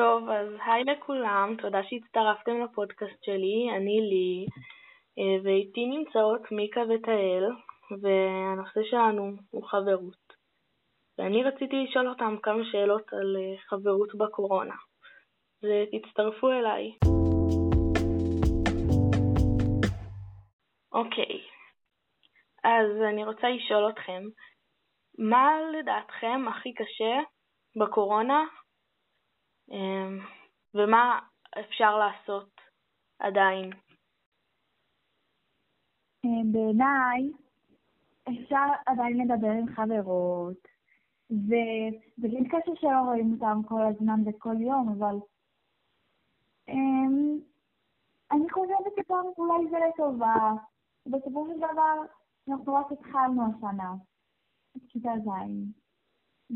טוב, אז היי לכולם, תודה שהצטרפתם לפודקאסט שלי, אני לי, אה, ואיתי נמצאות מיקה ותהל, והנושא שלנו הוא חברות. ואני רציתי לשאול אותם כמה שאלות על אה, חברות בקורונה, ותצטרפו אליי. אוקיי, אז אני רוצה לשאול אתכם, מה לדעתכם הכי קשה בקורונה ומה אפשר לעשות עדיין? אמ, בעיניי אפשר עדיין לדבר עם חברות, כן קשה שלא רואים אותם כל הזמן וכל יום, אבל um, אני חושבת שפעם אולי זה לטובה. בסופו של דבר אנחנו רק התחלנו השנה, את כיתה ז',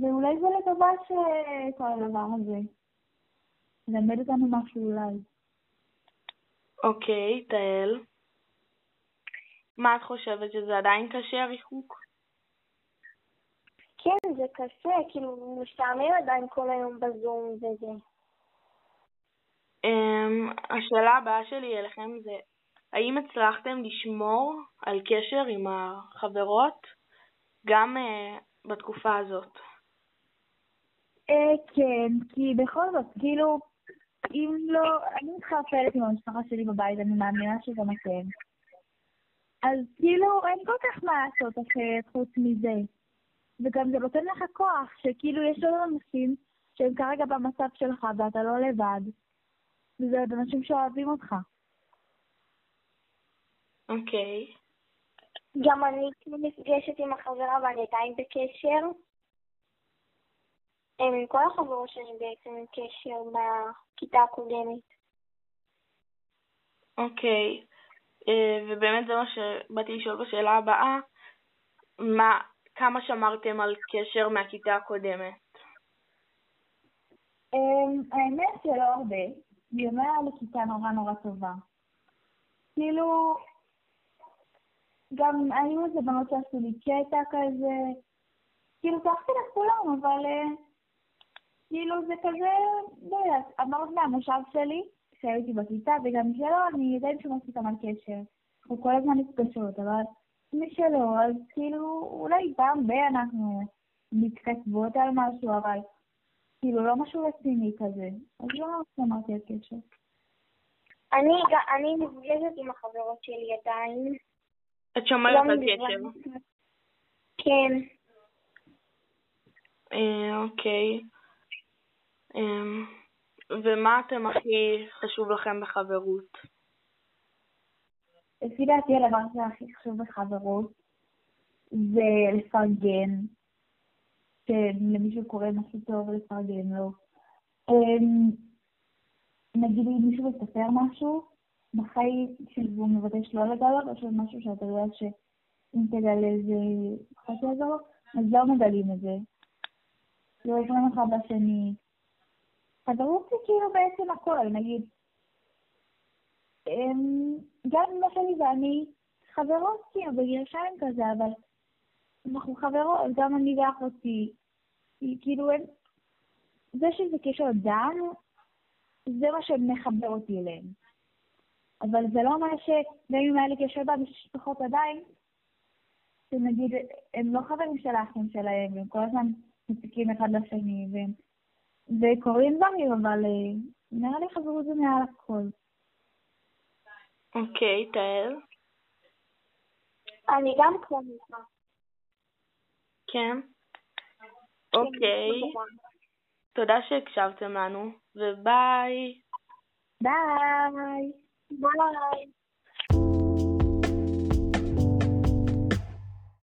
ואולי זה לטובה שכל הדבר הזה. ללמד אותנו משהו אולי. אוקיי, תהל. מה את חושבת, שזה עדיין קשה הריחוק? כן, זה קשה, כאילו, משתעמם עדיין כל היום בזום וזה. Um, השאלה הבאה שלי אליכם זה, האם הצלחתם לשמור על קשר עם החברות גם uh, בתקופה הזאת? Uh, כן, כי בכל זאת, כאילו, אם לא, אני מתחרפלת עם המשפחה שלי בבית, אני מאמינה שגם אתם. אז כאילו, אין כל כך מה לעשות אחרת חוץ מזה. וגם זה נותן לך כוח, שכאילו יש עוד אנשים שהם כרגע במצב שלך ואתה לא לבד. וזה עוד אנשים שאוהבים אותך. אוקיי. Okay. גם אני כאילו נפגשת עם החברה ואני עדיין בקשר. עם כל החברות שלי בעצם עם קשר מהכיתה הקודמת. אוקיי. אה, ובאמת זה מה שבאתי לשאול בשאלה הבאה, מה, כמה שמרתם על קשר מהכיתה הקודמת? אמ, האמת שלא הרבה. היא אומרת לי כיתה נורא נורא טובה. כאילו, גם היו איזה בנות שעשו לי קטע כזה, כאילו צחקתי לכולם, אבל אה, כאילו זה כזה, לא יודעת, אמרת מהמושב שלי, כשהייתי בכיתה, וגם שלא, אני עדיין שומעת איתם על קשר. אנחנו כל הזמן נפגשות, אבל מי שלא, אז כאילו, אולי פעם ב- אנחנו מתכתבות על משהו, אבל כאילו לא משהו רציני כזה. אז לא אמרתי על קשר. אני, אני נפגשת עם החברות שלי עדיין. את שומרת על קשר? כן. אה, אוקיי. אמ, ומה אתם הכי חשוב לכם בחברות? לפי דעתי הדבר שהכי חשוב בחברות זה לפרגן, שלמישהו קורה משהו טוב לפרגן לו. אמ, נגיד אם מישהו מספר משהו בחיים שהוא מבקש לא לגלות, או של משהו שאתה יודע שאם תגלה זה פחות יעזור, אז לא מגלים את זה. לא עוברים אחד לשני. חברות זה כאילו בעצם הכל, נגיד, אמ, גם אמא שלי ואני חברות כאילו בגרשיים כזה, אבל אנחנו חברות, גם אני ואחותי, כאילו אין, זה שזה קשר דם, זה מה שמחבר אותי אליהם. אבל זה לא אומר שגם אם היה לי קשר במשפחות עדיין, שנגיד, הם לא חברים של האחים שלהם, הם כל הזמן מציקים אחד לשני, והם וקורים דברים, אבל אה, נראה לי חברות זה מעל הכל. אוקיי, תאר. אני גם כמוך. כן? אוקיי. תודה שהקשבתם לנו, וביי. ביי. ביי.